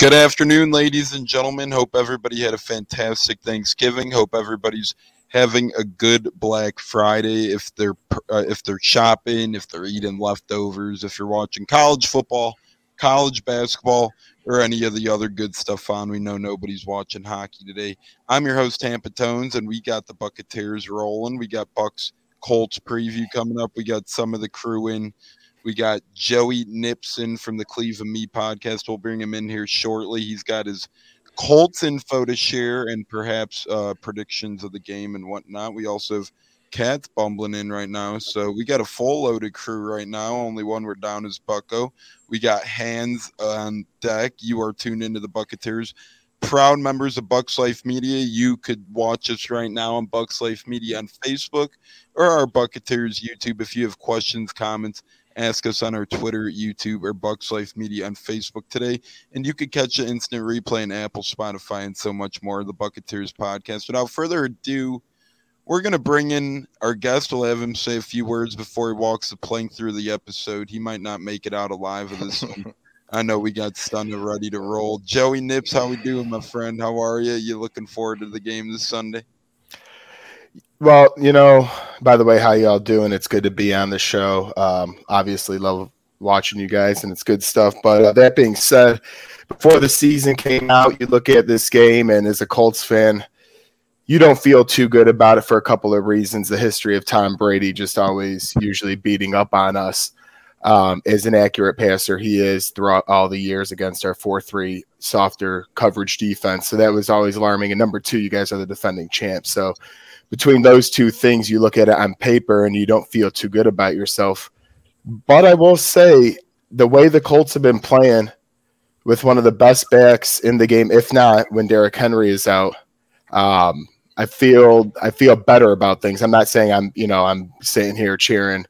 Good afternoon, ladies and gentlemen. Hope everybody had a fantastic Thanksgiving. Hope everybody's having a good Black Friday. If they're uh, if they're shopping, if they're eating leftovers, if you're watching college football, college basketball, or any of the other good stuff on. We know nobody's watching hockey today. I'm your host Tampa Tones, and we got the Bucketeers rolling. We got Bucks Colts preview coming up. We got some of the crew in we got Joey Nipson from the Cleveland Me podcast. We'll bring him in here shortly. He's got his Colts info to share and perhaps uh, predictions of the game and whatnot. We also have Cats bumbling in right now. So we got a full loaded crew right now. Only one we're down is Bucko. We got hands on deck. You are tuned into the Bucketeers. Proud members of Bucks Life Media. You could watch us right now on Bucks Life Media on Facebook or our Bucketeers YouTube if you have questions, comments, Ask us on our Twitter, YouTube, or Bucks Life Media on Facebook today. And you could catch an instant replay on Apple, Spotify, and so much more. Of the Bucketeers podcast. Without further ado, we're going to bring in our guest. We'll have him say a few words before he walks the plank through the episode. He might not make it out alive of this one. I know we got stunned and ready to roll. Joey Nips, how we doing, my friend? How are you? You looking forward to the game this Sunday? Well, you know, by the way, how y'all doing? It's good to be on the show. Um, obviously, love watching you guys, and it's good stuff. But uh, that being said, before the season came out, you look at this game, and as a Colts fan, you don't feel too good about it for a couple of reasons. The history of Tom Brady just always usually beating up on us. Um, as an accurate passer, he is throughout all the years against our 4 3 softer coverage defense. So that was always alarming. And number two, you guys are the defending champs. So between those two things, you look at it on paper and you don't feel too good about yourself. But I will say, the way the Colts have been playing with one of the best backs in the game, if not when Derrick Henry is out, um, I feel I feel better about things. I'm not saying I'm you know I'm sitting here cheering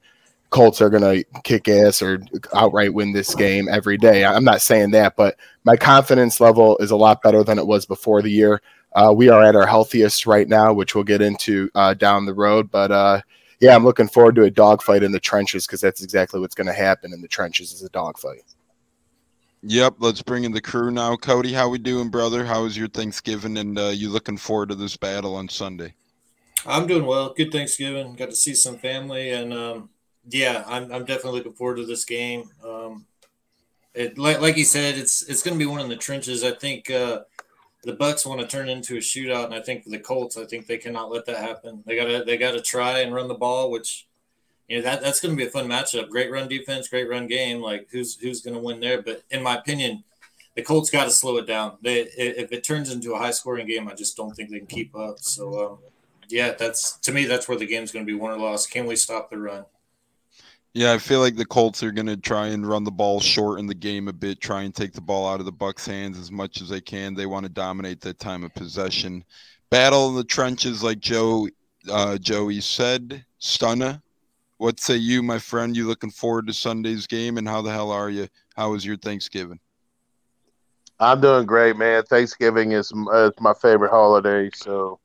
Colts are going to kick ass or outright win this game every day. I'm not saying that, but my confidence level is a lot better than it was before the year. Uh, we are at our healthiest right now, which we'll get into uh, down the road. But uh, yeah, I'm looking forward to a dogfight in the trenches because that's exactly what's going to happen in the trenches is a dogfight. Yep, let's bring in the crew now. Cody, how we doing, brother? How was your Thanksgiving? And uh, you looking forward to this battle on Sunday? I'm doing well. Good Thanksgiving. Got to see some family, and um, yeah, I'm, I'm definitely looking forward to this game. Um, it like like you said, it's it's going to be one in the trenches. I think uh, the Bucks want to turn into a shootout, and I think for the Colts, I think they cannot let that happen. They gotta they gotta try and run the ball, which you know that that's to be a fun matchup. Great run defense, great run game. Like who's who's to win there? But in my opinion, the Colts got to slow it down. They if it turns into a high scoring game, I just don't think they can keep up. So um, yeah, that's to me that's where the game's to be won or lost. Can we stop the run? Yeah, I feel like the Colts are going to try and run the ball short in the game a bit, try and take the ball out of the Bucks' hands as much as they can. They want to dominate that time of possession. Battle in the trenches, like Joe uh, Joey said. Stunna, what say you, my friend? You looking forward to Sunday's game, and how the hell are you? How was your Thanksgiving? I'm doing great, man. Thanksgiving is, uh, my favorite holiday, so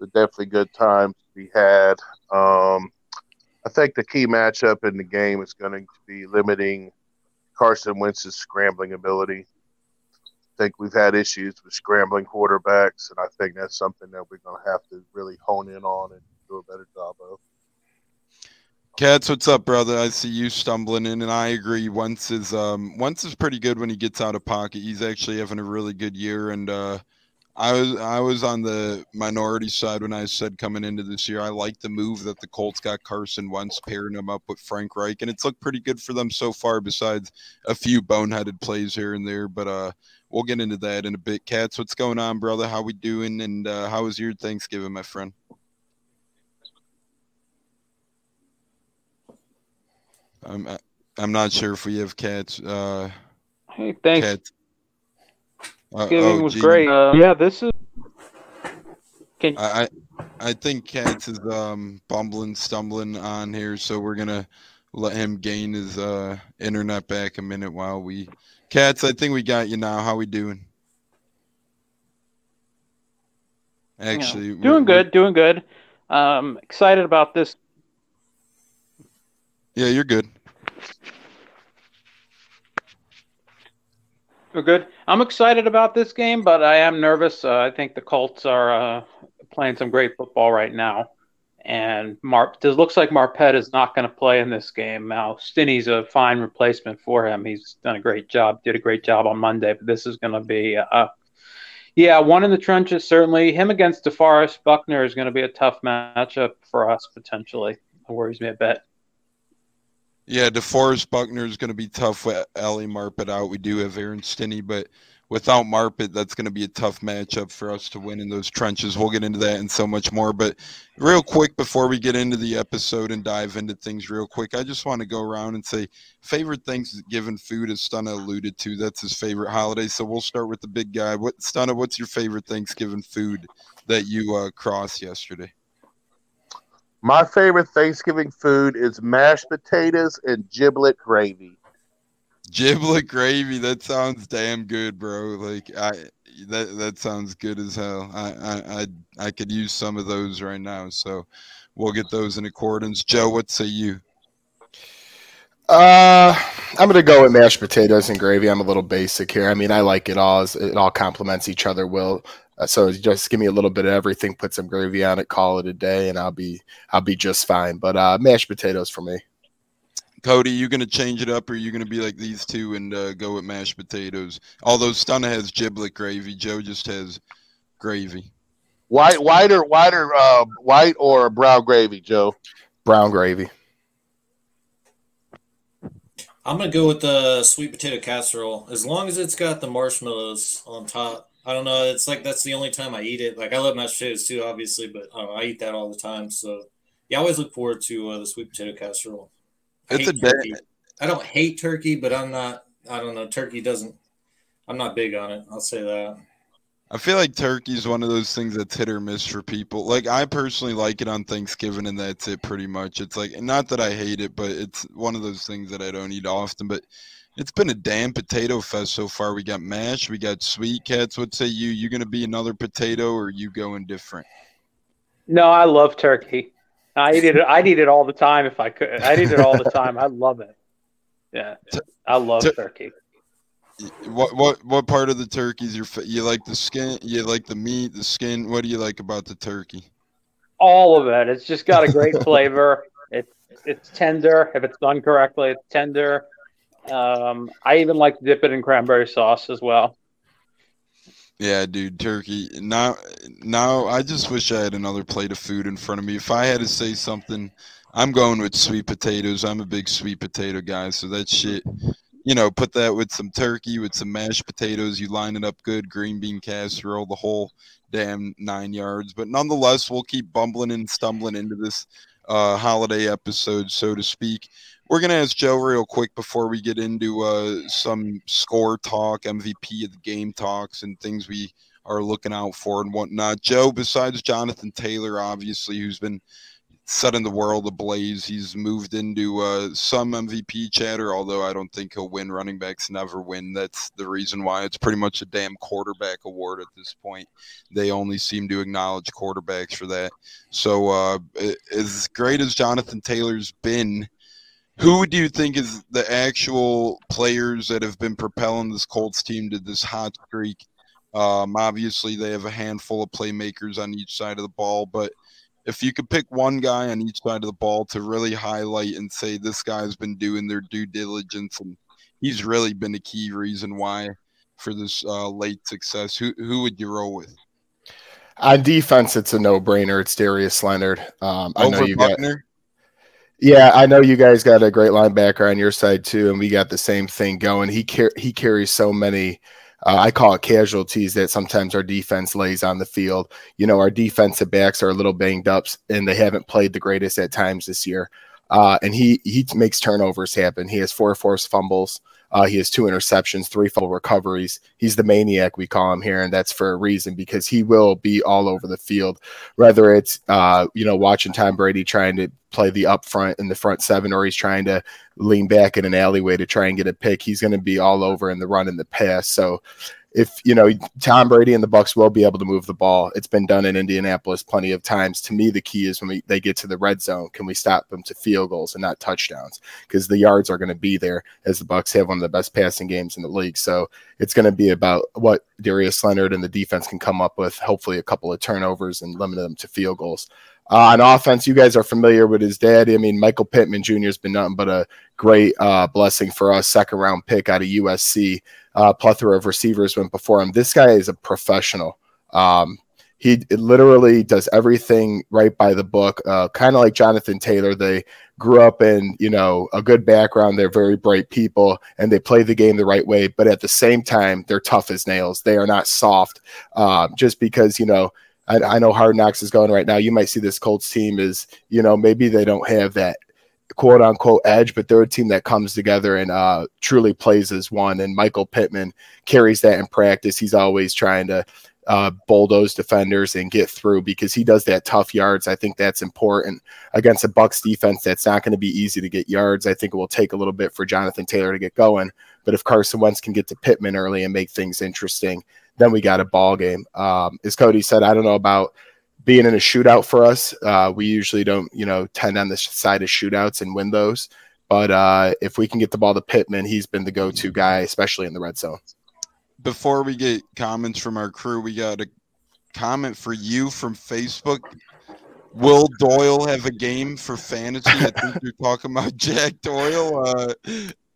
it's definitely good time to be had. Um, I think the key matchup in the game is going to be limiting Carson Wentz's scrambling ability. I think we've had issues with scrambling quarterbacks, and I think that's something that we're going to have to really hone in on and do a better job of. Cats, what's up, brother? I see you stumbling in, and I agree. Wentz is um Wentz is pretty good when he gets out of pocket. He's actually having a really good year, and uh, I was I was on the minority side when I said coming into this year I like the move that the Colts got Carson Wentz pairing him up with Frank Reich and it's looked pretty good for them so far besides a few boneheaded plays here and there but uh we'll get into that in a bit. Cats what's going on brother? How we doing? And uh, how was your Thanksgiving my friend? I'm I'm not sure if we have cats uh Hey thanks. cats. Thanksgiving uh, was great. Uh, yeah, this is. Can I, I think Cats is um, bumbling, stumbling on here, so we're gonna let him gain his uh, internet back a minute while we. Cats, I think we got you now. How we doing? Actually, yeah. doing good, doing good. Um, excited about this. Yeah, you're good. We're good. I'm excited about this game, but I am nervous. Uh, I think the Colts are uh, playing some great football right now. And Mar- it looks like Marpet is not going to play in this game. Now, Stinnie's a fine replacement for him. He's done a great job, did a great job on Monday, but this is going to be, uh, yeah, one in the trenches, certainly. Him against DeForest Buckner is going to be a tough matchup for us, potentially. It worries me a bit. Yeah, DeForest Buckner is going to be tough with Ali Marpet out. We do have Aaron Stinnie, but without Marpet, that's going to be a tough matchup for us to win in those trenches. We'll get into that and so much more. But real quick, before we get into the episode and dive into things real quick, I just want to go around and say favorite Thanksgiving food, as Stunna alluded to. That's his favorite holiday. So we'll start with the big guy. What Stunna? What's your favorite Thanksgiving food that you uh, crossed yesterday? My favorite Thanksgiving food is mashed potatoes and giblet gravy. Giblet gravy. That sounds damn good, bro. Like I that that sounds good as hell. I I I, I could use some of those right now. So we'll get those in accordance. Joe, what say you? Uh, I'm gonna go with mashed potatoes and gravy. I'm a little basic here. I mean, I like it all. It all complements each other. Will uh, so just give me a little bit of everything. Put some gravy on it. Call it a day, and I'll be I'll be just fine. But uh, mashed potatoes for me. Cody, you gonna change it up, or you gonna be like these two and uh, go with mashed potatoes? Although Stunna has giblet gravy, Joe just has gravy. White, white or white or uh, white or brown gravy, Joe. Brown gravy. I'm gonna go with the sweet potato casserole. As long as it's got the marshmallows on top. I don't know. It's like that's the only time I eat it. Like I love mashed potatoes too, obviously, but I, know, I eat that all the time. So yeah, I always look forward to uh, the sweet potato casserole. I it's a turkey. I don't hate turkey, but I'm not. I don't know. Turkey doesn't. I'm not big on it. I'll say that. I feel like turkey is one of those things that's hit or miss for people. Like I personally like it on Thanksgiving, and that's it pretty much. It's like not that I hate it, but it's one of those things that I don't eat often. But it's been a damn potato fest so far. We got mash, we got sweet cats. What say you? You gonna be another potato, or you going different? No, I love turkey. I eat it. I eat it all the time if I could. I eat it all the time. I love it. Yeah, I love Tur- turkey. What what what part of the turkey is your you like the skin? You like the meat, the skin? What do you like about the turkey? All of it. It's just got a great flavor. It's it's tender. If it's done correctly, it's tender. Um, I even like to dip it in cranberry sauce as well. Yeah, dude, turkey. Now, now I just wish I had another plate of food in front of me. If I had to say something, I'm going with sweet potatoes. I'm a big sweet potato guy, so that shit, you know, put that with some turkey, with some mashed potatoes. You line it up good, green bean casserole, the whole damn nine yards. But nonetheless, we'll keep bumbling and stumbling into this uh, holiday episode, so to speak. We're going to ask Joe real quick before we get into uh, some score talk, MVP of the game talks, and things we are looking out for and whatnot. Joe, besides Jonathan Taylor, obviously, who's been setting the world ablaze, he's moved into uh, some MVP chatter, although I don't think he'll win. Running backs never win. That's the reason why it's pretty much a damn quarterback award at this point. They only seem to acknowledge quarterbacks for that. So, uh, as great as Jonathan Taylor's been, who do you think is the actual players that have been propelling this Colts team to this hot streak? Um, obviously, they have a handful of playmakers on each side of the ball, but if you could pick one guy on each side of the ball to really highlight and say this guy's been doing their due diligence and he's really been a key reason why for this uh, late success, who who would you roll with? On defense, it's a no-brainer. It's Darius Leonard. Um, I Over know you Buckner? got yeah, I know you guys got a great linebacker on your side too, and we got the same thing going. He car- he carries so many. Uh, I call it casualties that sometimes our defense lays on the field. You know, our defensive backs are a little banged up, and they haven't played the greatest at times this year. Uh, and he he makes turnovers happen. He has four forced fumbles. Uh, he has two interceptions, three full recoveries. He's the maniac we call him here, and that's for a reason because he will be all over the field. Whether it's uh, you know watching Tom Brady trying to play the up front in the front seven, or he's trying to lean back in an alleyway to try and get a pick, he's going to be all over in the run and the pass. So if you know Tom Brady and the Bucks will be able to move the ball. It's been done in Indianapolis plenty of times. To me, the key is when we, they get to the red zone, can we stop them to field goals and not touchdowns? Because the yards are going to be there as the Bucks have one of the best passing games in the league. So it's going to be about what Darius Leonard and the defense can come up with. Hopefully, a couple of turnovers and limit them to field goals. Uh, on offense, you guys are familiar with his dad. I mean, Michael Pittman Jr. has been nothing but a great uh, blessing for us. Second round pick out of USC. Uh, plethora of receivers went before him. This guy is a professional. Um, he literally does everything right by the book. Uh, kind of like Jonathan Taylor. They grew up in you know a good background. They're very bright people, and they play the game the right way. But at the same time, they're tough as nails. They are not soft. Um, just because you know I, I, know Hard Knocks is going right now. You might see this Colts team is, you know, maybe they don't have that quote unquote edge, but they're a team that comes together and uh, truly plays as one. And Michael Pittman carries that in practice. He's always trying to uh, bulldoze defenders and get through because he does that tough yards. I think that's important against a Bucks defense that's not going to be easy to get yards. I think it will take a little bit for Jonathan Taylor to get going. But if Carson Wentz can get to Pittman early and make things interesting, then we got a ball game. Um, as Cody said, I don't know about being in a shootout for us. Uh, we usually don't, you know, tend on the side of shootouts and win those. But uh, if we can get the ball to Pittman, he's been the go-to guy, especially in the red zone. Before we get comments from our crew, we got a comment for you from Facebook. Will Doyle have a game for fantasy? I think you're talking about Jack Doyle. Uh,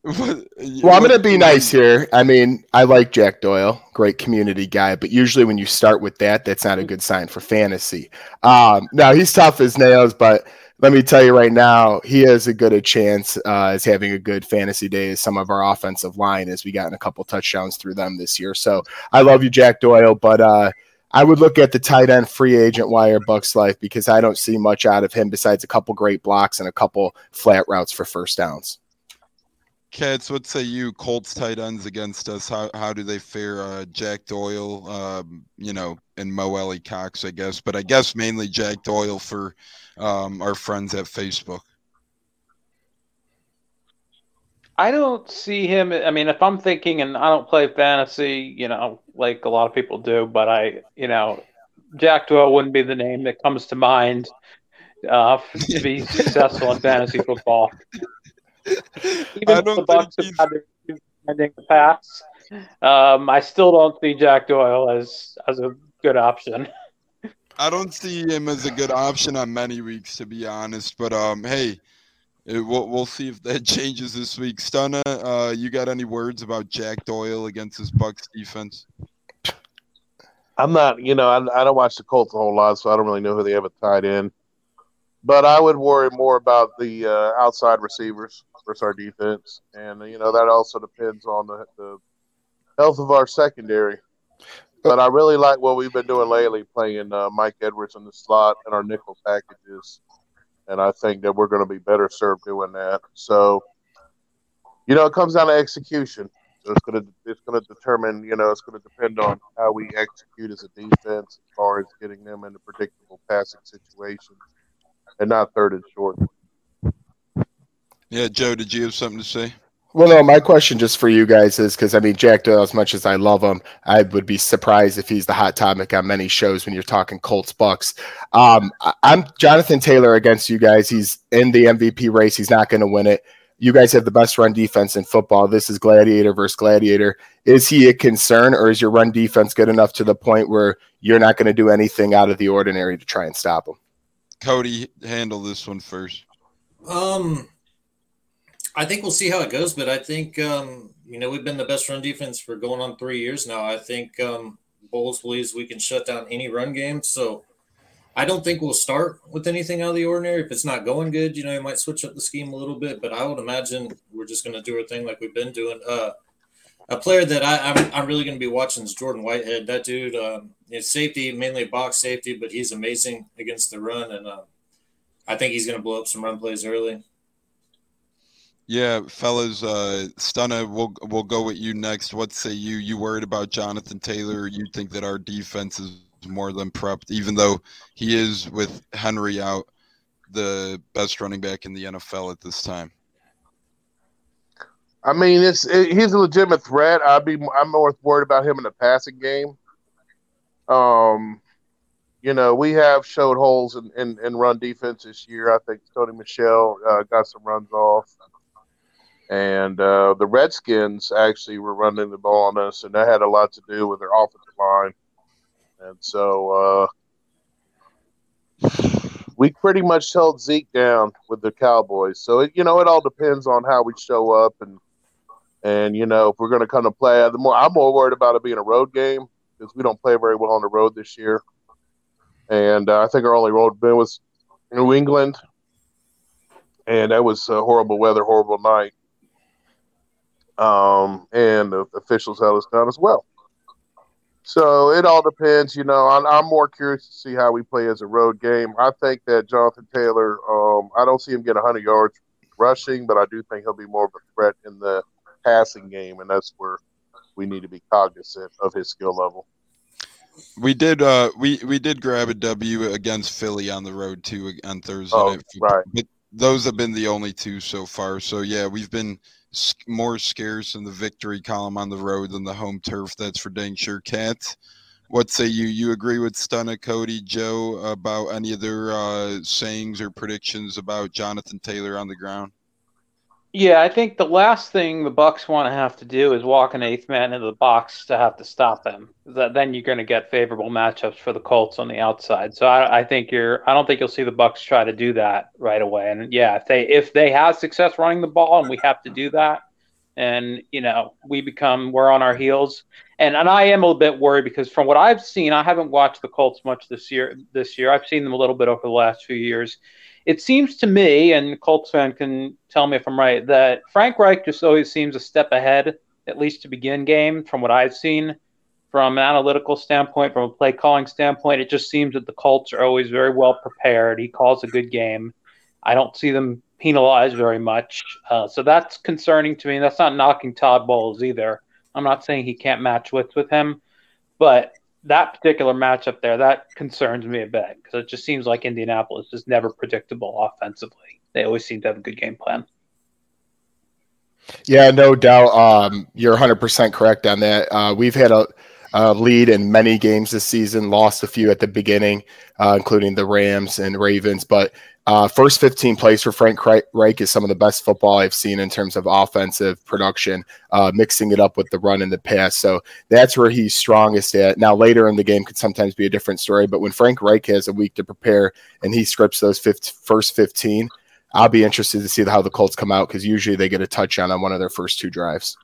well, I'm going to be nice here. I mean, I like Jack Doyle, great community guy, but usually when you start with that, that's not a good sign for fantasy. Um, now, he's tough as nails, but let me tell you right now, he has a good a chance uh, as having a good fantasy day as some of our offensive line as we gotten a couple touchdowns through them this year. So I love you, Jack Doyle, but uh, I would look at the tight end free agent wire Bucs life because I don't see much out of him besides a couple great blocks and a couple flat routes for first downs. Cats, what say you? Colts tight ends against us. How how do they fare? Uh, Jack Doyle, um, you know, and Mo Alie-Cox, I guess, but I guess mainly Jack Doyle for um, our friends at Facebook. I don't see him. I mean, if I'm thinking, and I don't play fantasy, you know, like a lot of people do, but I, you know, Jack Doyle wouldn't be the name that comes to mind uh, to be successful in fantasy football. Even the Bucs have had their ending the pass, um, I still don't see Jack Doyle as as a good option. I don't see him as a good option on many weeks, to be honest. But um, hey, it, we'll we'll see if that changes this week. Stunna, uh, you got any words about Jack Doyle against this Bucks defense? I'm not, you know, I, I don't watch the Colts a whole lot, so I don't really know who they have a tight end. But I would worry more about the uh, outside receivers versus our defense, and you know that also depends on the, the health of our secondary. But I really like what we've been doing lately, playing uh, Mike Edwards in the slot and our nickel packages, and I think that we're going to be better served doing that. So, you know, it comes down to execution. So it's going to it's going to determine, you know, it's going to depend on how we execute as a defense as far as getting them into predictable passing situations and not third and short. Yeah, Joe, did you have something to say? Well, no, my question just for you guys is because I mean, Jack Doyle, as much as I love him, I would be surprised if he's the hot topic on many shows when you're talking Colts Bucks. Um, I'm Jonathan Taylor against you guys. He's in the MVP race. He's not going to win it. You guys have the best run defense in football. This is gladiator versus gladiator. Is he a concern, or is your run defense good enough to the point where you're not going to do anything out of the ordinary to try and stop him? Cody, handle this one first. Um, I think we'll see how it goes, but I think um, you know we've been the best run defense for going on three years now. I think um, Bowles believes we can shut down any run game, so I don't think we'll start with anything out of the ordinary. If it's not going good, you know, you might switch up the scheme a little bit, but I would imagine we're just going to do our thing like we've been doing. Uh, a player that I, am I'm, I'm really going to be watching is Jordan Whitehead. That dude, um, is safety, mainly box safety, but he's amazing against the run, and uh, I think he's going to blow up some run plays early. Yeah, fellas, uh, Stunna, we'll we'll go with you next. What say you? You worried about Jonathan Taylor? You think that our defense is more than prepped, even though he is with Henry out, the best running back in the NFL at this time. I mean, it's it, he's a legitimate threat. I'd be I'm more worried about him in the passing game. Um, you know, we have showed holes in, in, in run defense this year. I think Sony Michel uh, got some runs off. And uh, the Redskins actually were running the ball on us, and that had a lot to do with their offensive line. And so uh, we pretty much held Zeke down with the Cowboys. So it, you know, it all depends on how we show up, and and you know if we're going to come to play. The more I'm more worried about it being a road game because we don't play very well on the road this year. And uh, I think our only road win was New England, and that was horrible weather, horrible night. Um, and the officials held us down as well. So it all depends, you know. I'm, I'm, more curious to see how we play as a road game. I think that Jonathan Taylor, um, I don't see him get 100 yards rushing, but I do think he'll be more of a threat in the passing game, and that's where we need to be cognizant of his skill level. We did uh we we did grab a W against Philly on the road too on Thursday oh, Right. But those have been the only two so far. So yeah, we've been more scarce in the victory column on the road than the home turf. That's for dang sure, Cat. What say you? You agree with Stunna, Cody, Joe about any of their uh, sayings or predictions about Jonathan Taylor on the ground? Yeah, I think the last thing the Bucks want to have to do is walk an eighth man into the box to have to stop them. That then you're going to get favorable matchups for the Colts on the outside. So I, I, think you're. I don't think you'll see the Bucks try to do that right away. And yeah, if they if they have success running the ball and we have to do that, and you know we become we're on our heels. And and I am a little bit worried because from what I've seen, I haven't watched the Colts much this year. This year, I've seen them a little bit over the last few years it seems to me, and Colts fan can tell me if I'm right, that Frank Reich just always seems a step ahead, at least to begin game, from what I've seen. From an analytical standpoint, from a play calling standpoint, it just seems that the Colts are always very well prepared. He calls a good game. I don't see them penalized very much. Uh, so that's concerning to me. That's not knocking Todd Bowles either. I'm not saying he can't match wits with him, but that particular matchup there that concerns me a bit because it just seems like Indianapolis is never predictable offensively. They always seem to have a good game plan. Yeah, no doubt. Um, you're 100 percent correct on that. Uh, we've had a, a, lead in many games this season, lost a few at the beginning, uh, including the Rams and Ravens, but uh, first 15 plays for Frank Reich is some of the best football I've seen in terms of offensive production, uh, mixing it up with the run and the pass. So that's where he's strongest at. Now, later in the game could sometimes be a different story, but when Frank Reich has a week to prepare and he scripts those 50, first 15, I'll be interested to see how the Colts come out because usually they get a touchdown on one of their first two drives.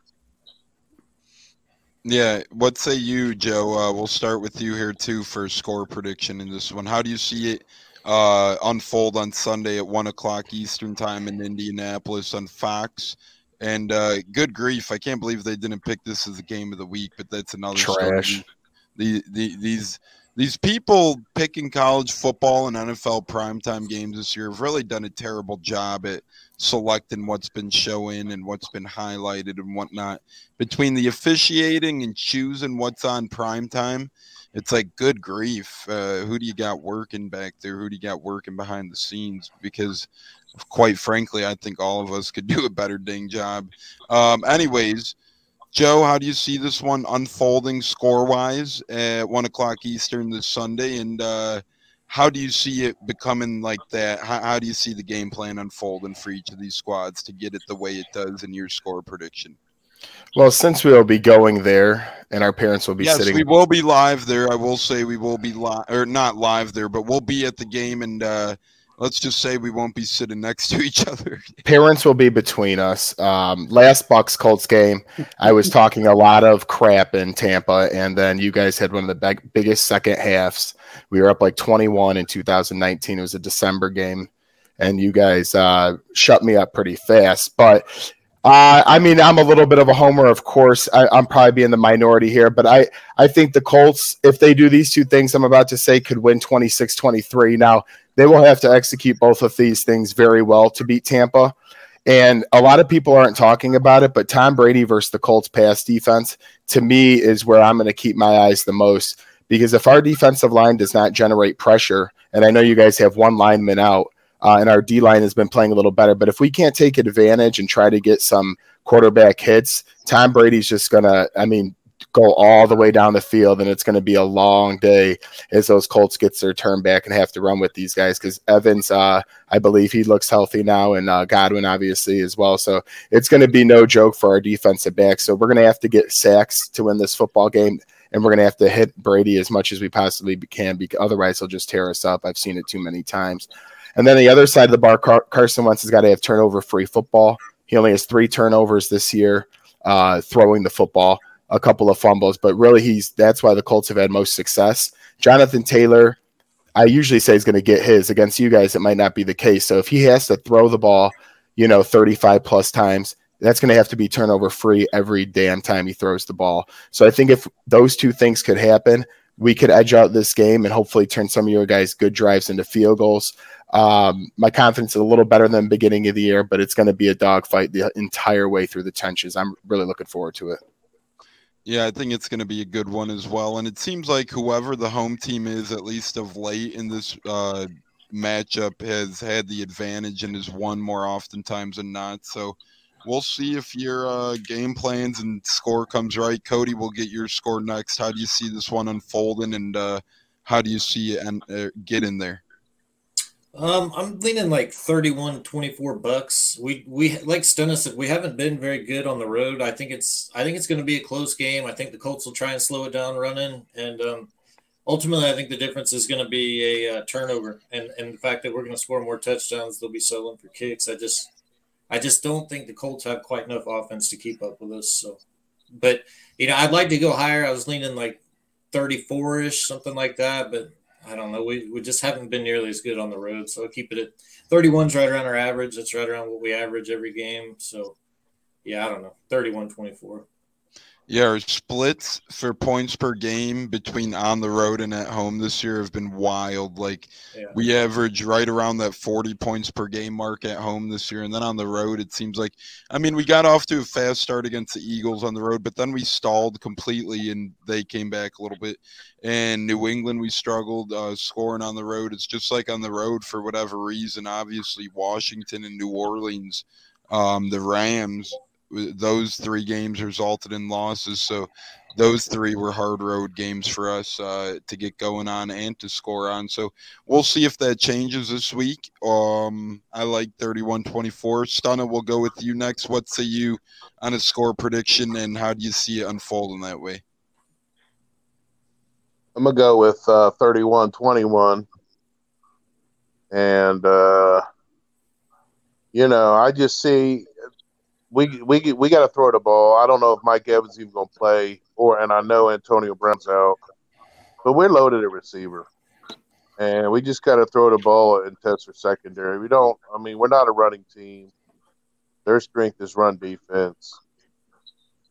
Yeah, what say you, Joe? Uh, we'll start with you here too for score prediction in this one. How do you see it uh, unfold on Sunday at one o'clock Eastern time in Indianapolis on Fox. And uh, good grief, I can't believe they didn't pick this as the game of the week, but that's another Trash. story. The, the, these these people picking college football and NFL primetime games this year have really done a terrible job at selecting what's been showing and what's been highlighted and whatnot. Between the officiating and choosing what's on primetime, it's like good grief. Uh, who do you got working back there? Who do you got working behind the scenes? Because quite frankly, I think all of us could do a better ding job. Um, anyways, Joe, how do you see this one unfolding score wise at one o'clock Eastern this Sunday? And uh, how do you see it becoming like that? How, how, do you see the game plan unfolding for each of these squads to get it the way it does in your score prediction? Well, since we'll be going there and our parents will be yes, sitting. we will be live there. I will say we will be live, or not live there, but we'll be at the game. And uh, let's just say we won't be sitting next to each other. Parents will be between us. Um, last Bucks Colts game, I was talking a lot of crap in Tampa, and then you guys had one of the big, biggest second halves. We were up like 21 in 2019. It was a December game, and you guys uh, shut me up pretty fast. But uh, I mean, I'm a little bit of a homer, of course. I, am probably being the minority here, but I, I think the Colts, if they do these two things I'm about to say, could win 26 23. Now, they will have to execute both of these things very well to beat Tampa. And a lot of people aren't talking about it, but Tom Brady versus the Colts pass defense, to me, is where I'm going to keep my eyes the most. Because if our defensive line does not generate pressure, and I know you guys have one lineman out, uh, and our D line has been playing a little better. But if we can't take advantage and try to get some quarterback hits, Tom Brady's just gonna. I mean, go all the way down the field, and it's going to be a long day as those Colts gets their turn back and have to run with these guys because Evans, uh, I believe he looks healthy now, and uh, Godwin obviously as well. So it's going to be no joke for our defensive back. So we're going to have to get sacks to win this football game. And we're going to have to hit Brady as much as we possibly can, because otherwise he'll just tear us up. I've seen it too many times. And then the other side of the bar, Car- Carson Wentz has got to have turnover free football. He only has three turnovers this year, uh, throwing the football a couple of fumbles, but really he's that's why the Colts have had most success. Jonathan Taylor, I usually say he's going to get his against you guys. It might not be the case. So if he has to throw the ball, you know, 35 plus times, that's going to have to be turnover free every damn time he throws the ball. So I think if those two things could happen, we could edge out this game and hopefully turn some of your guys' good drives into field goals. Um, my confidence is a little better than beginning of the year, but it's going to be a dogfight the entire way through the trenches. I'm really looking forward to it. Yeah, I think it's going to be a good one as well. And it seems like whoever the home team is, at least of late in this uh, matchup, has had the advantage and has won more oftentimes than not. So we'll see if your uh, game plans and score comes right. Cody, we'll get your score next. How do you see this one unfolding, and uh, how do you see it and uh, get in there? Um, I'm leaning like 31, 24 bucks. We we like Stunna said, we haven't been very good on the road. I think it's I think it's going to be a close game. I think the Colts will try and slow it down running, and um, ultimately, I think the difference is going to be a uh, turnover, and and the fact that we're going to score more touchdowns. They'll be settling for kicks. I just I just don't think the Colts have quite enough offense to keep up with us. So, but you know, I'd like to go higher. I was leaning like 34 ish, something like that, but I don't know. We, we just haven't been nearly as good on the road. So I'll keep it at 31's right around our average. That's right around what we average every game. So yeah, I don't know. 31 24. Yeah, our splits for points per game between on the road and at home this year have been wild. Like yeah. we average right around that 40 points per game mark at home this year. And then on the road, it seems like, I mean, we got off to a fast start against the Eagles on the road, but then we stalled completely and they came back a little bit. And New England, we struggled uh, scoring on the road. It's just like on the road for whatever reason. Obviously, Washington and New Orleans, um, the Rams those three games resulted in losses. So those three were hard road games for us uh, to get going on and to score on. So we'll see if that changes this week. Um, I like 31 24. Stunna, we'll go with you next. What say you on a score prediction and how do you see it unfolding that way? I'm going to go with uh, 31 21. And, uh, you know, I just see we we we got to throw the ball. I don't know if Mike Evans even going to play, or and I know Antonio Brown's out, but we're loaded at receiver, and we just got to throw the ball and test for secondary. We don't. I mean, we're not a running team. Their strength is run defense,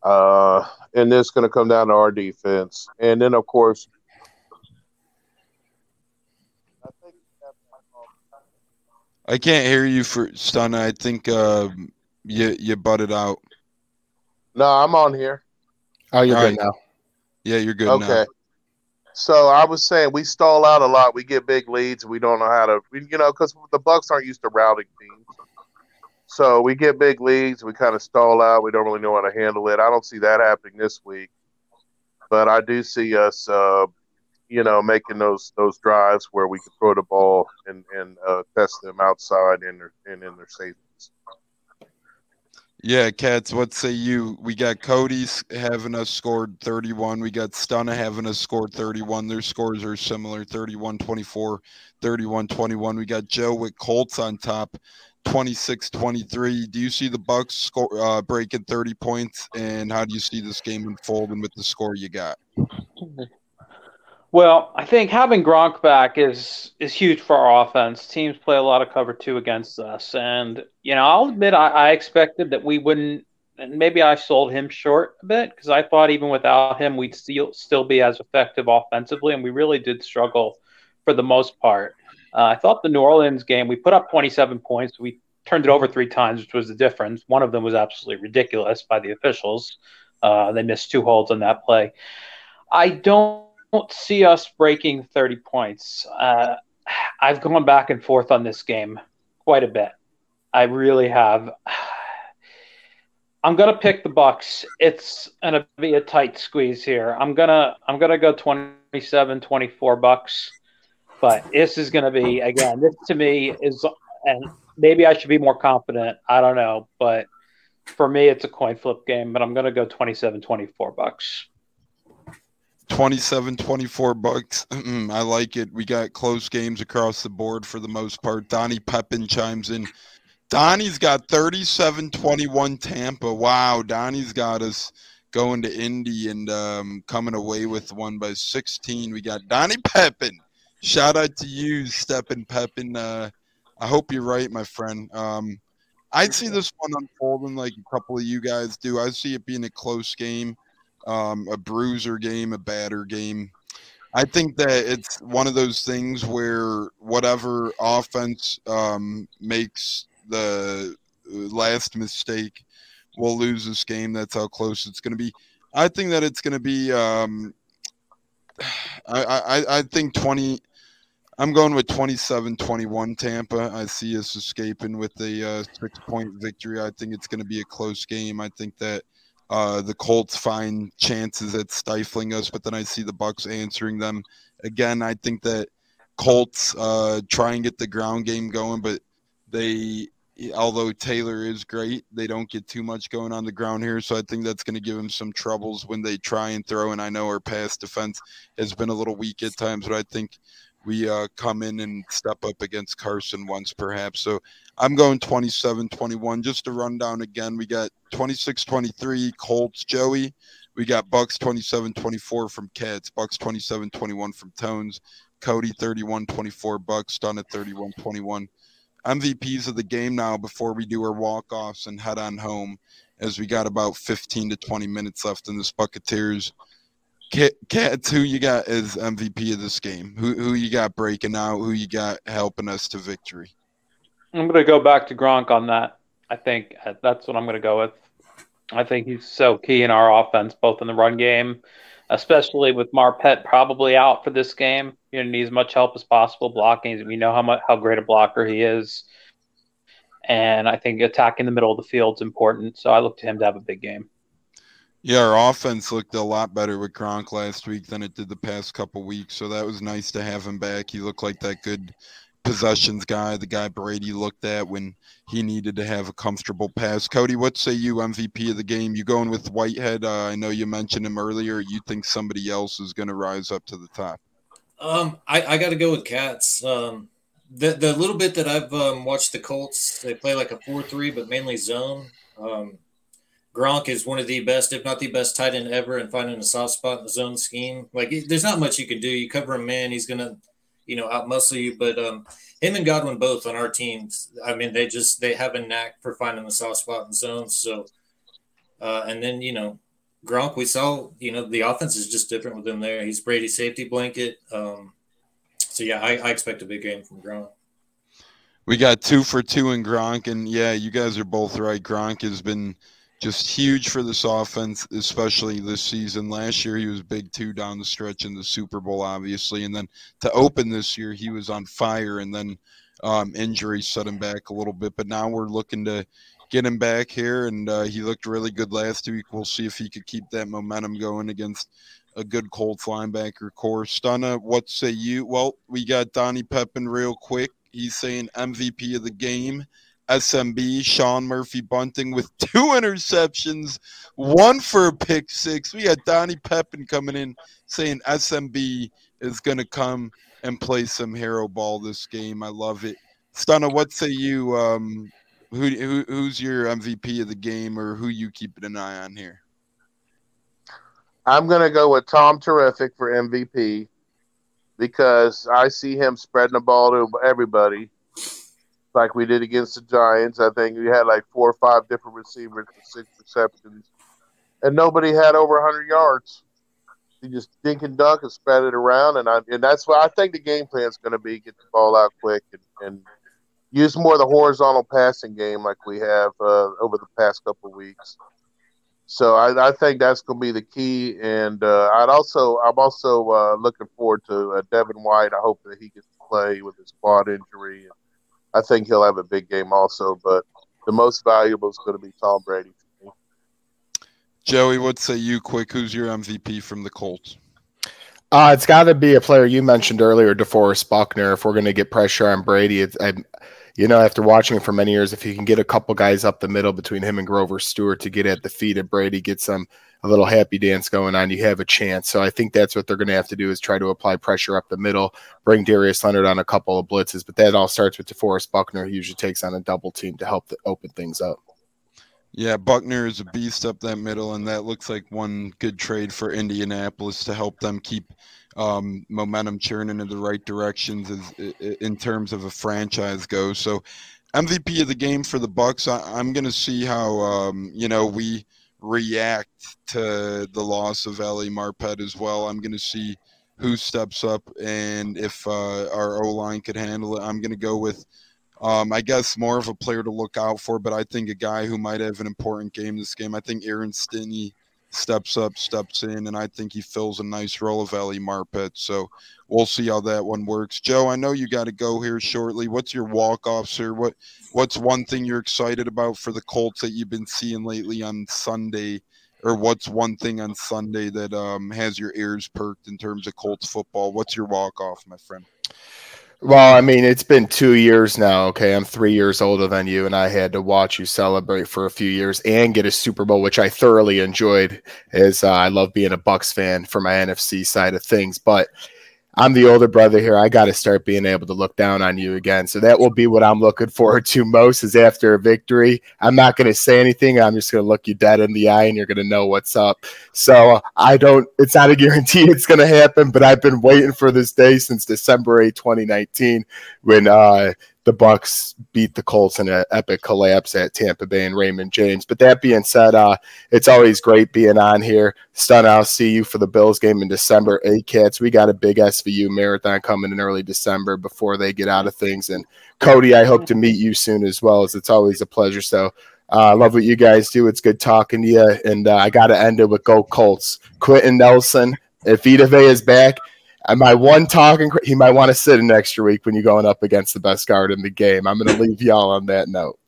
uh, and this going to come down to our defense, and then of course. I can't hear you for stun. I think um, you you butted out. No, I'm on here. Oh, you're All good right. now. Yeah, you're good okay. Now. So I was saying we stall out a lot. We get big leads. We don't know how to, you know, because the Bucks aren't used to routing teams. So we get big leads. We kind of stall out. We don't really know how to handle it. I don't see that happening this week, but I do see us, uh, you know, making those those drives where we can throw the ball and and uh, test them outside in their and in their safety. Yeah, Cats, what say you? We got Cody's having us scored 31. We got Stunna having us scored 31. Their scores are similar 31 24, 31 21. We got Joe with Colts on top 26 23. Do you see the Bucks score uh, breaking 30 points? And how do you see this game unfolding with the score you got? Well, I think having Gronk back is is huge for our offense. Teams play a lot of cover two against us, and you know I'll admit I, I expected that we wouldn't, and maybe I sold him short a bit because I thought even without him we'd still still be as effective offensively, and we really did struggle for the most part. Uh, I thought the New Orleans game we put up 27 points, we turned it over three times, which was the difference. One of them was absolutely ridiculous by the officials. Uh, they missed two holds on that play. I don't don't see us breaking 30 points. Uh, I've gone back and forth on this game. quite a bit. I really have. I'm gonna pick the Bucks. It's gonna be a tight squeeze here. I'm gonna I'm gonna go 27, 24 bucks. But this is gonna be again. This to me is, and maybe I should be more confident. I don't know, but for me, it's a coin flip game. But I'm gonna go 27, 24 bucks. 27 24 bucks. I like it. We got close games across the board for the most part. Donnie Pepin chimes in. Donnie's got 37 21 Tampa. Wow. Donnie's got us going to Indy and um, coming away with one by 16. We got Donnie Pepin. Shout out to you, Steppen Pepin. Uh, I hope you're right, my friend. Um, I see this one unfolding like a couple of you guys do. I see it being a close game um, a bruiser game, a batter game. I think that it's one of those things where whatever offense um, makes the last mistake will lose this game. That's how close it's going to be. I think that it's going to be. Um, I, I I think twenty. I'm going with 27-21 Tampa. I see us escaping with a uh, six point victory. I think it's going to be a close game. I think that uh, the Colts find chances at stifling us, but then I see the Bucks answering them. Again, I think that Colts uh, try and get the ground game going, but they, although Taylor is great, they don't get too much going on the ground here. So I think that's going to give them some troubles when they try and throw. And I know our pass defense has been a little weak at times, but I think we uh, come in and step up against Carson Wentz, perhaps. So I'm going 27 21. Just to run down again, we got 26 23 Colts, Joey. We got Bucks 27 24 from Cats, Bucks 27 21 from Tones, Cody 31 24, Bucks done at 31 21. MVPs of the game now before we do our walk offs and head on home as we got about 15 to 20 minutes left in this Cats, who you got as MVP of this game? Who who you got breaking out? Who you got helping us to victory? I'm going to go back to Gronk on that. I think uh, that's what I'm going to go with. I think he's so key in our offense, both in the run game, especially with Marpet probably out for this game. You know, need as much help as possible blocking. We know how much how great a blocker he is, and I think attacking the middle of the field is important. So I look to him to have a big game. Yeah, our offense looked a lot better with Gronk last week than it did the past couple weeks. So that was nice to have him back. He looked like that good possessions guy, the guy Brady looked at when he needed to have a comfortable pass. Cody, what say you MVP of the game? You going with Whitehead? Uh, I know you mentioned him earlier. You think somebody else is going to rise up to the top? Um, I, I got to go with Cats. Um, the the little bit that I've um, watched the Colts, they play like a four three, but mainly zone. Um, Gronk is one of the best, if not the best, tight end ever, and finding a soft spot in the zone scheme. Like, there's not much you can do. You cover him man, he's gonna, you know, outmuscle you. But um, him and Godwin both on our teams. I mean, they just they have a knack for finding the soft spot in zones. So, uh, and then you know, Gronk, we saw, you know, the offense is just different with him there. He's Brady's safety blanket. Um, so yeah, I, I expect a big game from Gronk. We got two for two in Gronk, and yeah, you guys are both right. Gronk has been just huge for this offense, especially this season. Last year, he was big too down the stretch in the Super Bowl, obviously. And then to open this year, he was on fire, and then um, injuries set him back a little bit. But now we're looking to get him back here, and uh, he looked really good last week. We'll see if he could keep that momentum going against a good Colts linebacker core. Stunna, what say you? Well, we got Donnie Pepin real quick. He's saying MVP of the game. SMB, Sean Murphy Bunting with two interceptions, one for a pick six. We had Donnie Pepin coming in saying SMB is going to come and play some hero ball this game. I love it. Stunna, what say you? Um, who, who, who's your MVP of the game, or who you keeping an eye on here? I'm going to go with Tom Terrific for MVP because I see him spreading the ball to everybody like we did against the Giants. I think we had like four or five different receivers six receptions, and nobody had over 100 yards. He just dink and dunk and spread it around, and I and that's what I think the game plan is going to be: get the ball out quick and, and use more of the horizontal passing game like we have uh, over the past couple weeks. So I, I think that's going to be the key, and uh, I'd also I'm also uh, looking forward to uh, Devin White. I hope that he gets to play with his quad injury. And, I think he'll have a big game also. But the most valuable is going to be Tom Brady. Joey, what say you? Quick, who's your MVP from the Colts? Uh, it's got to be a player you mentioned earlier, DeForest Buckner. If we're going to get pressure on Brady, it's, I, you know, after watching him for many years, if he can get a couple guys up the middle between him and Grover Stewart to get at the feet of Brady, get some a little happy dance going on, you have a chance. So I think that's what they're going to have to do is try to apply pressure up the middle, bring Darius Leonard on a couple of blitzes. But that all starts with DeForest Buckner, who usually takes on a double team to help the, open things up. Yeah, Buckner is a beast up that middle, and that looks like one good trade for Indianapolis to help them keep um, momentum churning in the right directions as, in terms of a franchise goes. So, MVP of the game for the Bucks. I, am going to see how um, you know we react to the loss of Ali Marpet as well. I'm going to see who steps up and if uh, our O line could handle it. I'm going to go with um, I guess more of a player to look out for, but I think a guy who might have an important game this game. I think Aaron Stinnie steps up, steps in, and I think he fills a nice role of Ali Marpet. So we'll see how that one works. Joe, I know you got to go here shortly. What's your walk off, sir? What What's one thing you're excited about for the Colts that you've been seeing lately on Sunday? Or what's one thing on Sunday that um, has your ears perked in terms of Colts football? What's your walk off, my friend? Well, I mean, it's been two years now. Okay, I'm three years older than you, and I had to watch you celebrate for a few years and get a Super Bowl, which I thoroughly enjoyed. As uh, I love being a Bucks fan for my NFC side of things, but I'm the older brother here. I got to start being able to look down on you again. So that will be what I'm looking forward to most is after a victory. I'm not going to say anything. I'm just going to look you dead in the eye and you're going to know what's up. So I don't, it's not a guarantee it's going to happen, but I've been waiting for this day since December 8, 2019, when uh, the Bucks beat the Colts in an epic collapse at Tampa Bay and Raymond James. But that being said, uh, it's always great being on here. Stun, I'll see you for the Bills game in December. A Cats, we got a big SVU marathon coming in early December before they get out of things. And Cody, I hope to meet you soon as well, as it's always a pleasure. So I uh, love what you guys do. It's good talking to you. And uh, I got to end it with Go Colts. Quenton Nelson, if Vita Vea is back, my one talking, he might want to sit an extra week when you're going up against the best guard in the game. I'm going to leave y'all on that note.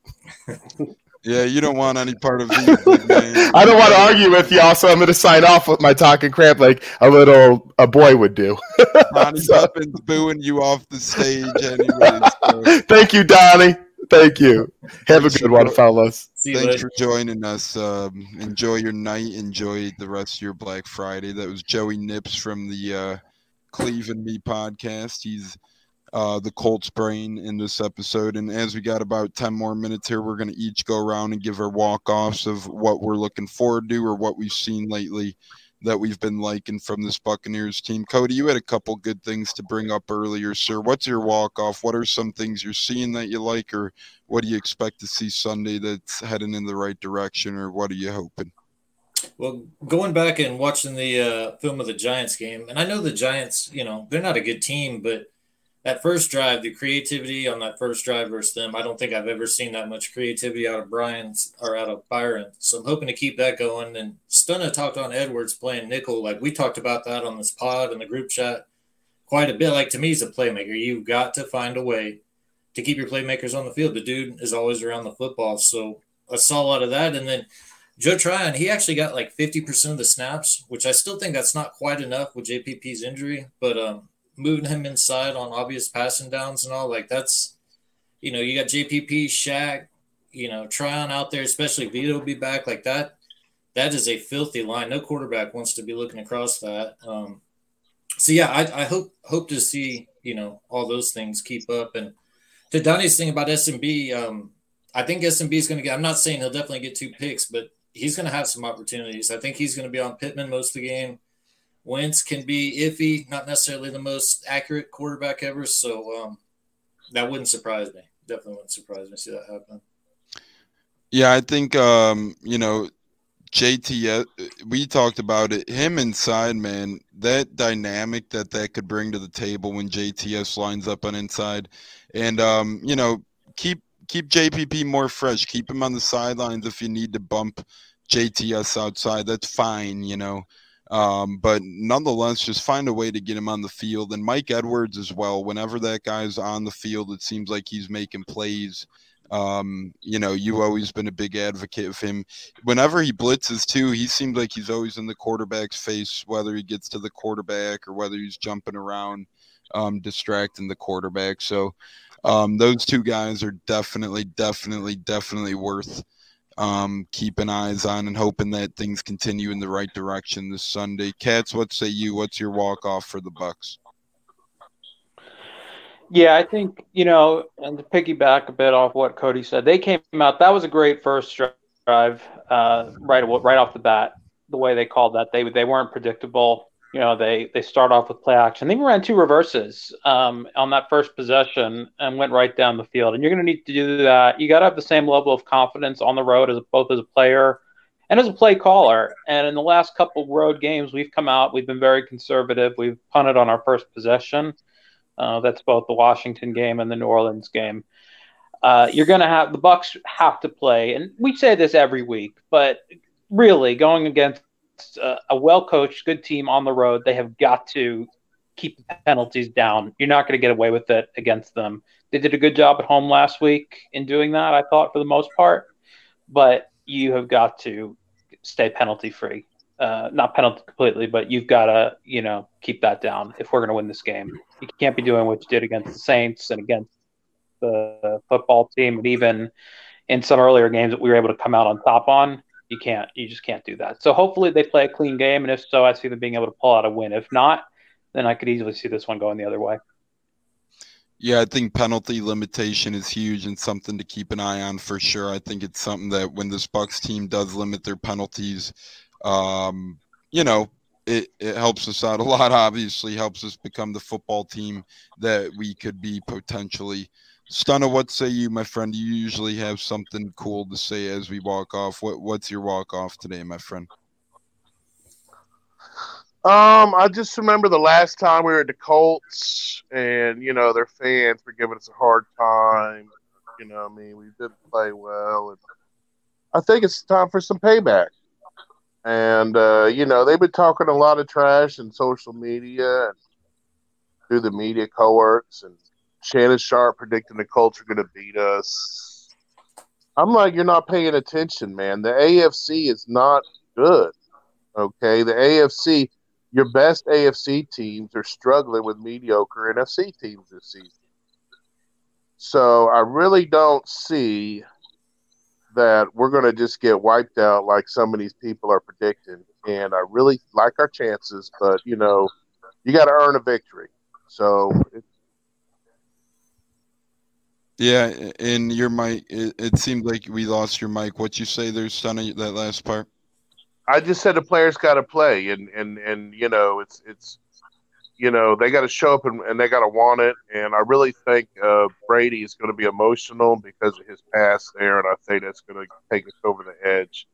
Yeah, you don't want any part of these. I don't want to argue with y'all, so I'm going to sign off with my talking crap like a little a boy would do. Donnie so. booing you off the stage, anyways. So. Thank you, Donnie. Thank you. Have a good one, fellas. Thanks for joining us. Um, enjoy your night. Enjoy the rest of your Black Friday. That was Joey Nips from the. Uh, Cleve and Me podcast. He's uh, the Colts brain in this episode. And as we got about 10 more minutes here, we're going to each go around and give our walk offs of what we're looking forward to or what we've seen lately that we've been liking from this Buccaneers team. Cody, you had a couple good things to bring up earlier, sir. What's your walk off? What are some things you're seeing that you like, or what do you expect to see Sunday that's heading in the right direction, or what are you hoping? Well, going back and watching the uh, film of the Giants game, and I know the Giants, you know, they're not a good team, but that first drive, the creativity on that first drive versus them, I don't think I've ever seen that much creativity out of Brian's or out of Byron. So I'm hoping to keep that going. And Stunna talked on Edwards playing nickel. Like we talked about that on this pod and the group chat quite a bit. Like to me, he's a playmaker. You've got to find a way to keep your playmakers on the field. The dude is always around the football. So I saw a lot of that. And then Joe Tryon, he actually got like 50% of the snaps, which I still think that's not quite enough with JPP's injury, but um, moving him inside on obvious passing downs and all, like that's, you know, you got JPP, Shaq, you know, Tryon out there, especially Vita will be back like that. That is a filthy line. No quarterback wants to be looking across that. Um, so yeah, I, I hope hope to see you know all those things keep up. And to Donnie's thing about SMB, um, I think SMB is going to get. I'm not saying he'll definitely get two picks, but he's going to have some opportunities. I think he's going to be on Pittman most of the game. Wentz can be iffy, not necessarily the most accurate quarterback ever. So um, that wouldn't surprise me. Definitely wouldn't surprise me to see that happen. Yeah, I think um, you know JT. We talked about it. Him inside, man. That dynamic that that could bring to the table when JTS lines up on inside, and um, you know keep keep JPP more fresh. Keep him on the sidelines if you need to bump JTS outside. That's fine, you know. Um, but nonetheless, just find a way to get him on the field. And Mike Edwards as well. Whenever that guy's on the field, it seems like he's making plays. Um, you know, you've always been a big advocate of him. Whenever he blitzes too, he seems like he's always in the quarterback's face, whether he gets to the quarterback or whether he's jumping around, um, distracting the quarterback. So um, those two guys are definitely, definitely, definitely worth um, keeping eyes on and hoping that things continue in the right direction this Sunday. Cats, what say you? What's your walk off for the Bucks? Yeah, I think you know, and to piggyback a bit off what Cody said, they came out. That was a great first drive, uh, right right off the bat. The way they called that, they they weren't predictable. You know, they they start off with play action. They ran two reverses um, on that first possession and went right down the field. And you're going to need to do that. You got to have the same level of confidence on the road as both as a player and as a play caller. And in the last couple road games, we've come out. We've been very conservative. We've punted on our first possession uh, that's both the Washington game and the New Orleans game. Uh, you're going to have the Bucks have to play, and we say this every week, but really going against uh, a well-coached, good team on the road, they have got to keep the penalties down. You're not going to get away with it against them. They did a good job at home last week in doing that, I thought, for the most part. But you have got to stay penalty free uh, not penalty completely, but you've got to, you know, keep that down if we're going to win this game. You can't be doing what you did against the Saints and against the football team, and even in some earlier games that we were able to come out on top on. You can't, you just can't do that. So hopefully they play a clean game, and if so, I see them being able to pull out a win. If not, then I could easily see this one going the other way. Yeah, I think penalty limitation is huge and something to keep an eye on for sure. I think it's something that when this Bucks team does limit their penalties, um, you know, it, it helps us out a lot, obviously, helps us become the football team that we could be potentially. Stunner, what say you, my friend? You usually have something cool to say as we walk off. What What's your walk off today, my friend? Um, I just remember the last time we were at the Colts, and you know their fans were giving us a hard time. You know, I mean, we didn't play well, and I think it's time for some payback. And uh, you know, they've been talking a lot of trash in social media and through the media cohorts and Shannon Sharpe predicting the Colts are gonna beat us. I'm like, you're not paying attention, man. The AFC is not good. Okay. The AFC, your best AFC teams are struggling with mediocre NFC teams this season. So I really don't see that we're going to just get wiped out like some of these people are predicting. And I really like our chances, but you know, you got to earn a victory. So. Yeah, and your mic. It, it seemed like we lost your mic. What you say there, Sonny? That last part. I just said the players got to play, and and and you know, it's it's you know they got to show up and, and they got to want it. And I really think uh, Brady is going to be emotional because of his past there, and I think that's going to take us over the edge.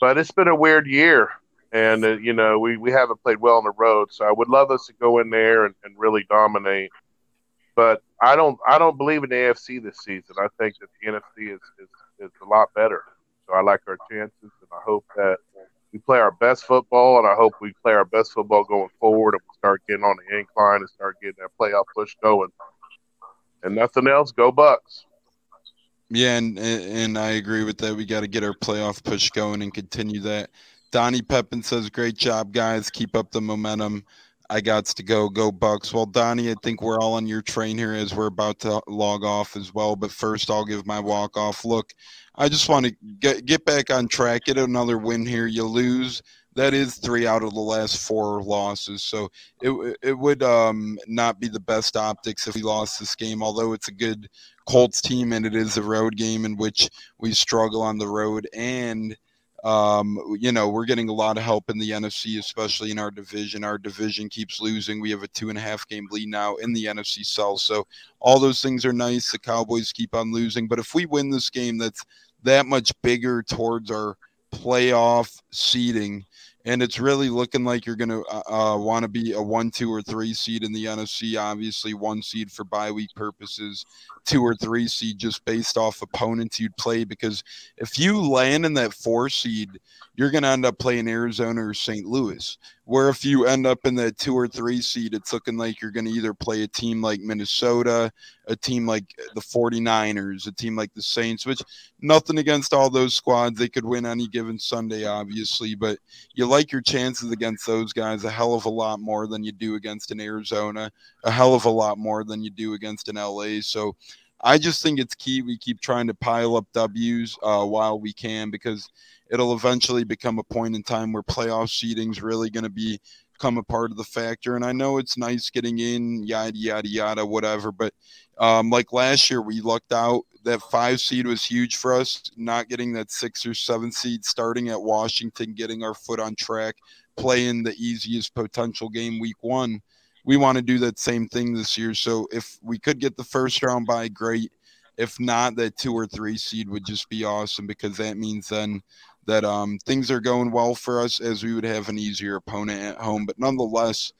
But it's been a weird year, and uh, you know we, we haven't played well on the road. So I would love us to go in there and, and really dominate. But I don't I don't believe in the AFC this season. I think that the NFC is, is, is a lot better. So I like our chances, and I hope that we play our best football, and I hope we play our best football going forward, and we start getting on the incline and start getting that playoff push going. And nothing else, go Bucks. Yeah, and and I agree with that. We got to get our playoff push going and continue that. Donnie Pepin says, "Great job, guys. Keep up the momentum." I got to go, go Bucks. Well, Donnie, I think we're all on your train here as we're about to log off as well. But first, I'll give my walk off. Look, I just want to get get back on track, get another win here. You lose, that is three out of the last four losses. So it it would um, not be the best optics if we lost this game. Although it's a good Colts team and it is a road game in which we struggle on the road and. Um, you know, we're getting a lot of help in the NFC, especially in our division. Our division keeps losing. We have a two and a half game lead now in the NFC South. So all those things are nice. The Cowboys keep on losing. But if we win this game, that's that much bigger towards our playoff seeding. And it's really looking like you're going to uh, uh want to be a one, two, or three seed in the NFC. Obviously, one seed for bye week purposes, two or three seed just based off opponents you'd play. Because if you land in that four seed, you're going to end up playing Arizona or St. Louis. Where if you end up in the two or three seed, it's looking like you're going to either play a team like Minnesota, a team like the 49ers, a team like the Saints, which nothing against all those squads. They could win any given Sunday, obviously, but you like your chances against those guys a hell of a lot more than you do against an Arizona, a hell of a lot more than you do against an LA. So I just think it's key we keep trying to pile up W's uh, while we can because it'll eventually become a point in time where playoff seeding is really going to be become a part of the factor. And I know it's nice getting in, yada yada yada, whatever. But um, like last year, we lucked out. That five seed was huge for us. Not getting that six or seven seed, starting at Washington, getting our foot on track, playing the easiest potential game week one we want to do that same thing this year. So if we could get the first round by, great. If not, that two or three seed would just be awesome because that means then that um, things are going well for us as we would have an easier opponent at home. But nonetheless,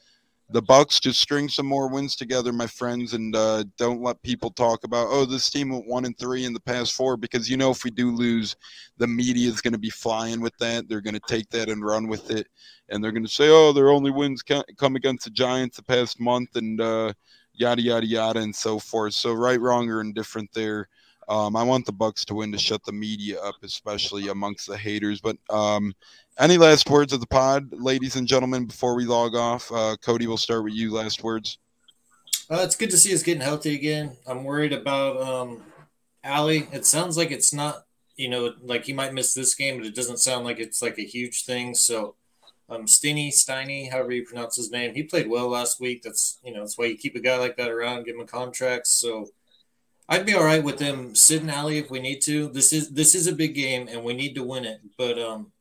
the Bucks just string some more wins together, my friends, and uh, don't let people talk about oh this team went one and three in the past four because you know if we do lose, the media is going to be flying with that. They're going to take that and run with it, and they're going to say oh their only wins come against the Giants the past month and uh, yada yada yada and so forth. So right, wrong, or indifferent there. Um, I want the Bucks to win to shut the media up, especially amongst the haters. But um, any last words of the pod, ladies and gentlemen, before we log off? Uh, Cody, we'll start with you. Last words. Uh, it's good to see us getting healthy again. I'm worried about um, Ali. It sounds like it's not, you know, like he might miss this game, but it doesn't sound like it's like a huge thing. So, um, Steiny, however you pronounce his name, he played well last week. That's you know, that's why you keep a guy like that around, give him a contract. So, I'd be all right with them sitting Ali if we need to. This is this is a big game and we need to win it. But um,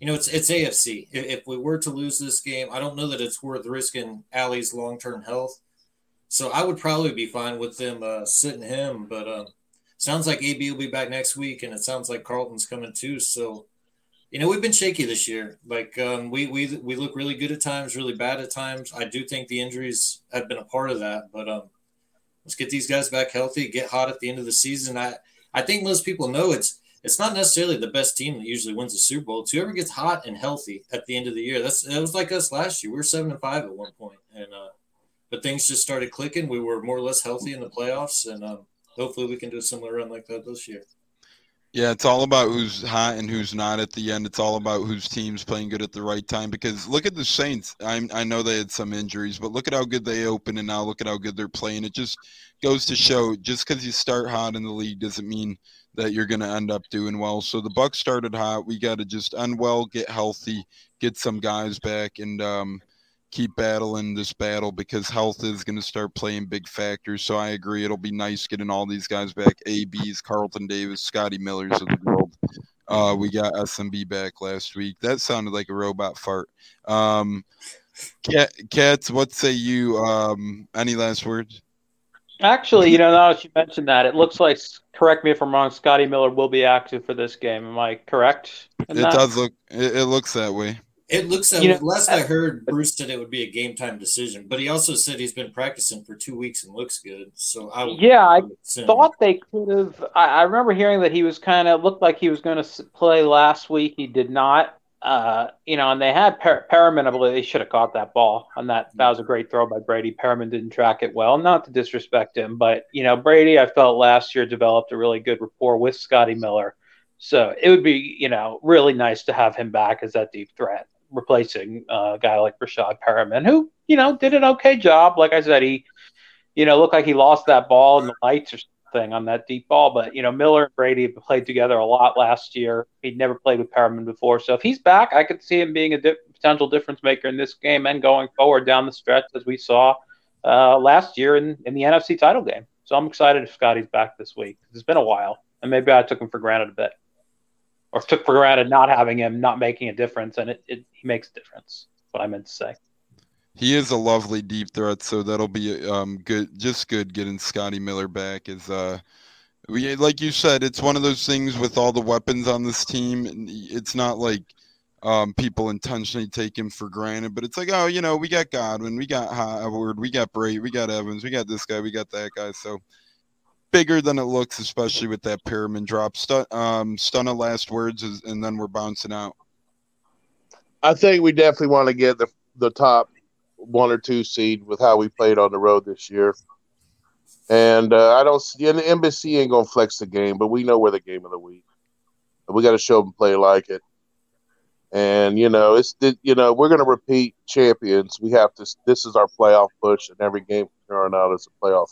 you know, it's it's AFC. If, if, we were to lose this game, I don't know that it's worth risking Ali's long term health. So I would probably be fine with them uh, sitting him. But uh, sounds like AB will be back next week, and it sounds like Carlton's coming too. So you know, we've been shaky this year. Like um, we we we look really good at times, really bad at times. I do think the injuries have been a part of that. But um, let's get these guys back healthy, get hot at the end of the season. I I think most people know it's it's not necessarily the best team that usually wins the Super Bowl. It's whoever gets hot and healthy at the end of the year. That's it was like us last year. We were seven and five at one point, and uh, but things just started clicking. We were more or less healthy in the playoffs, and um, hopefully we can do a similar run like that this year. Yeah, it's all about who's hot and who's not at the end. It's all about whose team's playing good at the right time. Because look at the Saints. I I know they had some injuries, but look at how good they opened, and now look at how good they're playing. It just goes to show, just because you start hot in the league doesn't mean that you're going to end up doing well. So the Bucks started hot. We got to just unwell, get healthy, get some guys back, and um, keep battling this battle because health is going to start playing big factors. So I agree. It'll be nice getting all these guys back. ABs, Carlton Davis, Scotty Millers of the world. Uh, we got SMB back last week. That sounded like a robot fart. Um, Cat, Cats, what say you? Um, any last words? Actually, you know, now that you mentioned that, it looks like, correct me if I'm wrong, Scotty Miller will be active for this game. Am I correct? It that? does look, it, it, looks that way. It looks that you know, last I heard, Bruce said it would be a game time decision, but he also said he's been practicing for two weeks and looks good. So I yeah, I thought they could have. I, I remember hearing that he was kind of looked like he was going to play last week. He did not uh, you know, and they had per- Perriman. I believe they should have caught that ball, and that that was a great throw by Brady. Perriman didn't track it well. Not to disrespect him, but you know, Brady, I felt last year developed a really good rapport with Scotty Miller. So it would be, you know, really nice to have him back as that deep threat, replacing uh, a guy like Breshad Perriman, who you know did an okay job. Like I said, he, you know, looked like he lost that ball in the lights or thing on that deep ball. But you know, Miller and Brady have played together a lot last year. He'd never played with Perriman before, so if he's back, I could see him being a di- potential difference maker in this game and going forward down the stretch as we saw uh, last year in, in the NFC title game. So I'm excited if Scotty's back this week. It's been a while, and maybe I took him for granted a bit, or took for granted not having him, not making a difference, and it, it he makes a difference. What I meant to say he is a lovely deep threat, so that'll be um good, just good getting Scotty Miller back. Is uh, we like you said, it's one of those things with all the weapons on this team. It's not like um, people intentionally take him for granted. But it's like, oh, you know, we got Godwin, we got Howard, we got Brate, we got Evans, we got this guy, we got that guy. So bigger than it looks, especially with that Perriman drop. Stun, um, stun of last words, is, and then we're bouncing out. I think we definitely want to get the the top one or two seed with how we played on the road this year. And uh, I don't see, and the NBC ain't gonna flex the game, but we know we're the game of the week. We got to show them play like it. And you know, it's you know we're gonna repeat champions. We have to. This is our playoff push, and every game from out is a playoff.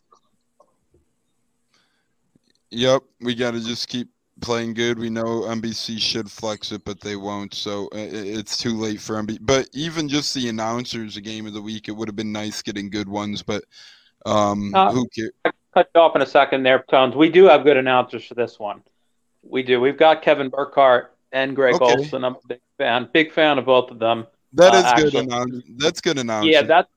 Yep, we got to just keep playing good. We know NBC should flex it, but they won't. So uh, it's too late for NBC. But even just the announcers, a game of the week, it would have been nice getting good ones. But um, uh, who cares? Cut you off in a second there, Tones. We do have good announcers for this one. We do. We've got Kevin Burkhardt and Greg okay. Olsen. I'm a big fan. Big fan of both of them. That uh, is good. Announce- that's good announcement. Yeah, that's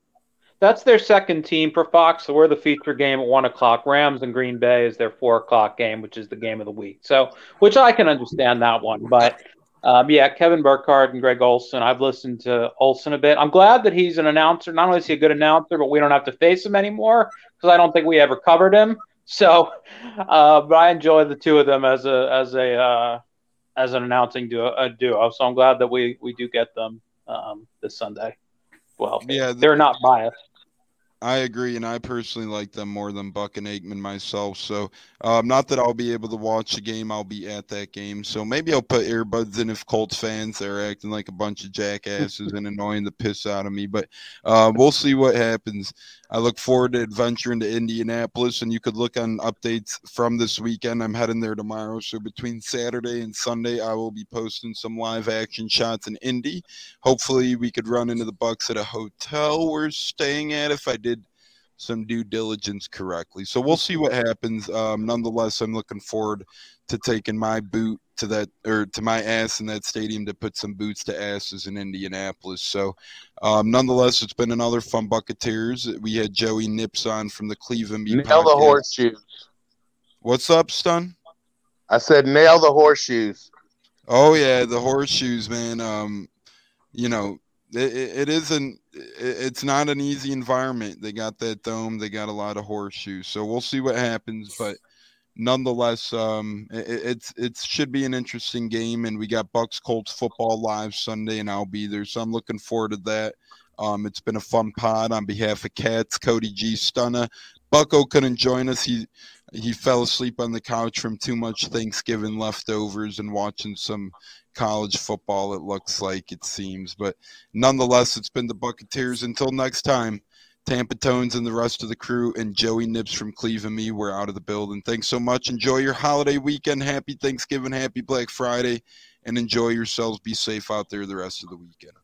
that's their second team for Fox. So we're the feature game at one o'clock. Rams and Green Bay is their four o'clock game, which is the game of the week. So, which I can understand that one, but um, yeah, Kevin Burkhardt and Greg Olsen. I've listened to Olson a bit. I'm glad that he's an announcer. Not only is he a good announcer, but we don't have to face him anymore because I don't think we ever covered him. So, uh, but I enjoy the two of them as a as a uh, as an announcing duo, a duo. So I'm glad that we we do get them um, this Sunday. Well, yeah, they're not biased. I agree, and I personally like them more than Buck and Aikman myself. So, um, not that I'll be able to watch the game, I'll be at that game. So maybe I'll put earbuds in if Colts fans are acting like a bunch of jackasses and annoying the piss out of me. But uh, we'll see what happens. I look forward to adventuring to Indianapolis, and you could look on updates from this weekend. I'm heading there tomorrow, so between Saturday and Sunday, I will be posting some live action shots in Indy. Hopefully, we could run into the Bucks at a hotel we're staying at if I did some due diligence correctly. So we'll see what happens. Um, nonetheless, I'm looking forward to taking my boot to that or to my ass in that stadium to put some boots to asses in Indianapolis. So, um, nonetheless, it's been another fun Bucketeers. We had Joey Nips on from the Cleveland. Nail podcast. the horseshoes. What's up, Stun? I said nail the horseshoes. Oh yeah, the horseshoes, man. Um, you know, it, it isn't. It's not an easy environment. They got that dome. They got a lot of horseshoes. So we'll see what happens, but nonetheless, um, it, it's it should be an interesting game, and we got Bucks Colts football live Sunday, and I'll be there, so I'm looking forward to that. Um, it's been a fun pod on behalf of Cats, Cody G, Stunner. Bucko couldn't join us. He he fell asleep on the couch from too much Thanksgiving leftovers and watching some college football. It looks like it seems, but nonetheless, it's been the Bucketeers. Until next time. Tampa Tones and the rest of the crew, and Joey Nips from Cleveland. Me, we're out of the building. Thanks so much. Enjoy your holiday weekend. Happy Thanksgiving, happy Black Friday, and enjoy yourselves. Be safe out there the rest of the weekend.